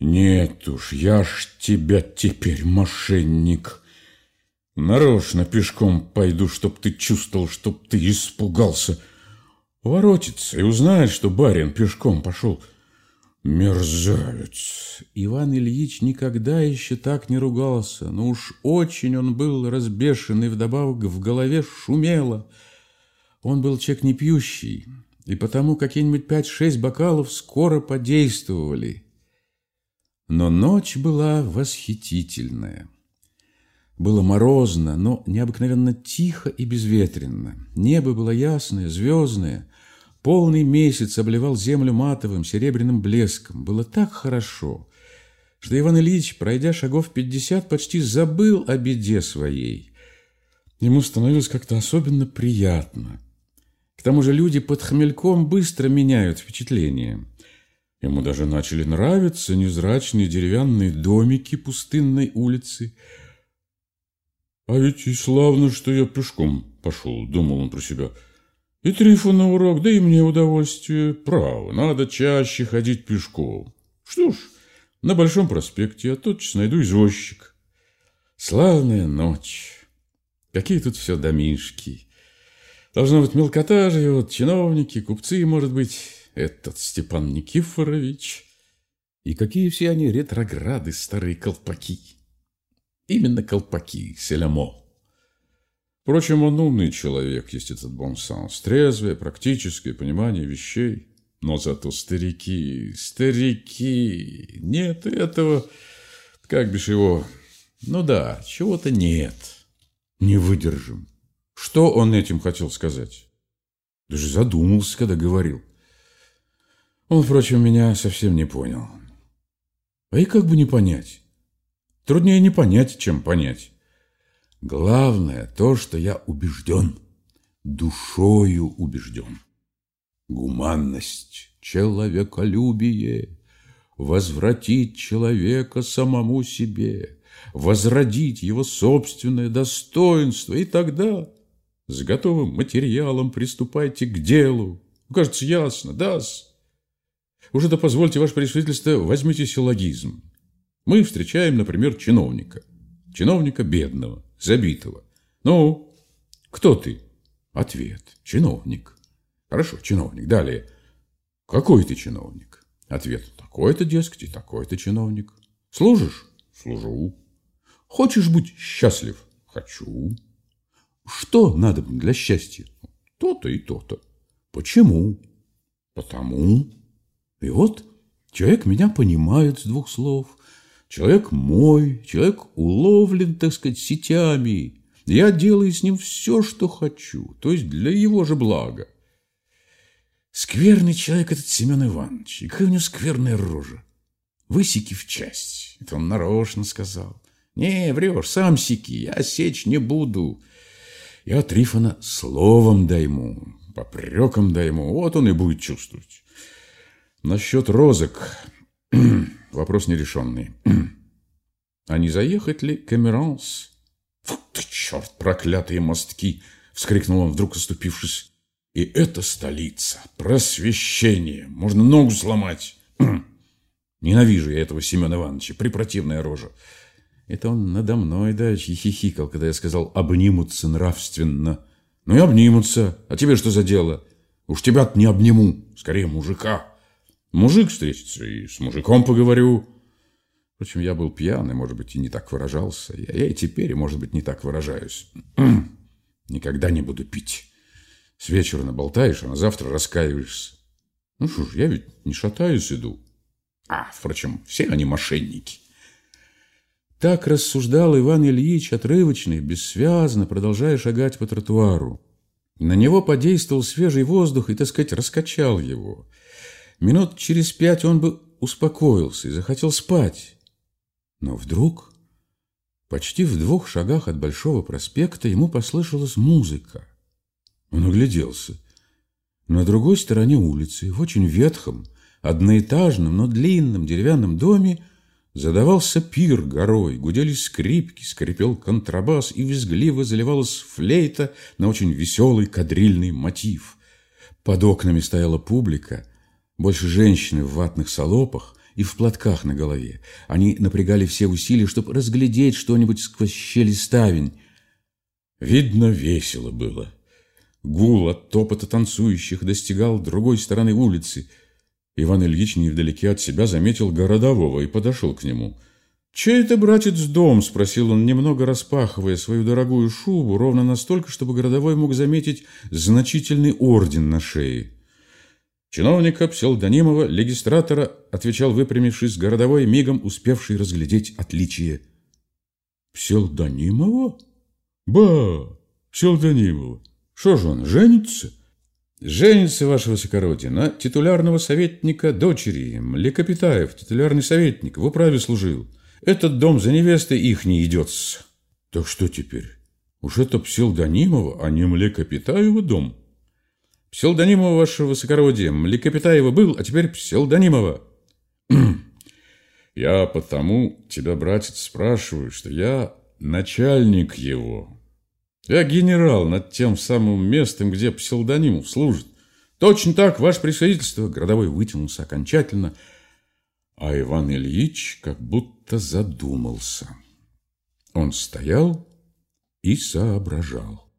Нет уж, я ж тебя теперь мошенник. Нарочно пешком пойду, чтоб ты чувствовал, чтоб ты испугался. Воротится и узнает, что барин пешком пошел. Мерзавец. Иван Ильич никогда еще так не ругался, но уж очень он был разбешен и вдобавок в голове шумело. Он был человек не пьющий, и потому какие-нибудь пять-шесть бокалов скоро подействовали. Но ночь была восхитительная. Было морозно, но необыкновенно тихо и безветренно. Небо было ясное, звездное. Полный месяц обливал землю матовым, серебряным блеском. Было так хорошо, что Иван Ильич, пройдя шагов пятьдесят, почти забыл о беде своей. Ему становилось как-то особенно приятно. К тому же люди под хмельком быстро меняют впечатление. Ему даже начали нравиться невзрачные деревянные домики пустынной улицы. «А ведь и славно, что я пешком пошел», — думал он про себя. «И Трифон на урок, да и мне удовольствие. Право, надо чаще ходить пешком. Что ж, на Большом проспекте я тотчас найду извозчик. Славная ночь. Какие тут все домишки. Должно быть, мелкота живет, чиновники, купцы, может быть, этот Степан Никифорович. И какие все они ретрограды, старые колпаки. Именно колпаки, Селямо. Впрочем, он умный человек, есть этот бонсанс. Трезвое, практическое понимание вещей. Но зато старики, старики, нет этого, как бишь его, ну да, чего-то нет. Не выдержим. Что он этим хотел сказать? Даже задумался, когда говорил. Он, впрочем, меня совсем не понял. А и как бы не понять? Труднее не понять, чем понять. Главное то, что я убежден, душою убежден. Гуманность, человеколюбие, возвратить человека самому себе, возродить его собственное достоинство, и тогда с готовым материалом приступайте к делу. Кажется, ясно, да-с. Уже да позвольте, ваше превосходительство, возьмите силлогизм. Мы встречаем, например, чиновника. Чиновника бедного, забитого. Ну, кто ты? Ответ. Чиновник. Хорошо, чиновник. Далее. Какой ты чиновник? Ответ. Такой-то, дескать, и такой-то чиновник. Служишь? Служу. Хочешь быть счастлив? Хочу. Что надо для счастья? То-то и то-то. Почему? Потому. И вот человек меня понимает с двух слов. Человек мой, человек уловлен, так сказать, сетями. Я делаю с ним все, что хочу, то есть для его же блага. Скверный человек этот Семен Иванович, и какая у него скверная рожа. Высеки в часть, это он нарочно сказал. Не, врешь, сам сики, я сечь не буду. Я Трифона словом дайму, попреком дайму, вот он и будет чувствовать. Насчет розок. Вопрос нерешенный. А не заехать ли Камеранс? Вот ты черт, проклятые мостки! Вскрикнул он, вдруг оступившись. И это столица, просвещение, можно ногу сломать. Ненавижу я этого Семена Ивановича, припротивная рожа. Это он надо мной, да, хихикал, когда я сказал «обнимутся нравственно». Ну и обнимутся. А тебе что за дело? Уж тебя-то не обниму, скорее мужика. Мужик встретится, и с мужиком поговорю. Впрочем, я был пьяный, может быть, и не так выражался. Я, я и теперь, может быть, не так выражаюсь. Никогда не буду пить. С вечера наболтаешь, а на завтра раскаиваешься. Ну что ж, я ведь не шатаюсь, иду. А, впрочем, все они мошенники. Так рассуждал Иван Ильич отрывочно и бессвязно, продолжая шагать по тротуару. На него подействовал свежий воздух и, так сказать, раскачал его. Минут через пять он бы успокоился и захотел спать. Но вдруг, почти в двух шагах от Большого проспекта, ему послышалась музыка. Он огляделся. На другой стороне улицы, в очень ветхом, одноэтажном, но длинном деревянном доме, задавался пир горой, гудели скрипки, скрипел контрабас и визгливо заливалась флейта на очень веселый кадрильный мотив. Под окнами стояла публика, больше женщины в ватных салопах, и в платках на голове. Они напрягали все усилия, чтобы разглядеть что-нибудь сквозь щели ставень. Видно, весело было. Гул от топота танцующих достигал другой стороны улицы. Иван Ильич невдалеке от себя заметил городового и подошел к нему. «Чей это, братец, дом?» – спросил он, немного распахивая свою дорогую шубу, ровно настолько, чтобы городовой мог заметить значительный орден на шее. Чиновника псевдонимова, легистратора, отвечал выпрямившись городовой, мигом успевший разглядеть отличие. «Псевдонимова? Ба, псевдонимова. Что же он, женится? Женится, ваше высокородие, на титулярного советника дочери. Млекопитаев, титулярный советник, в управе служил. Этот дом за невестой их не идется. Так что теперь? Уж это псевдонимова, а не Млекопитаева дом? Псевдонимова, ваше высокородие, Млекопитаева был, а теперь Псевдонимова. Я потому тебя, братец, спрашиваю, что я начальник его. Я генерал над тем самым местом, где псевдонимов служит. Точно так, ваше присоединительство. Городовой вытянулся окончательно, а Иван Ильич как будто задумался. Он стоял и соображал.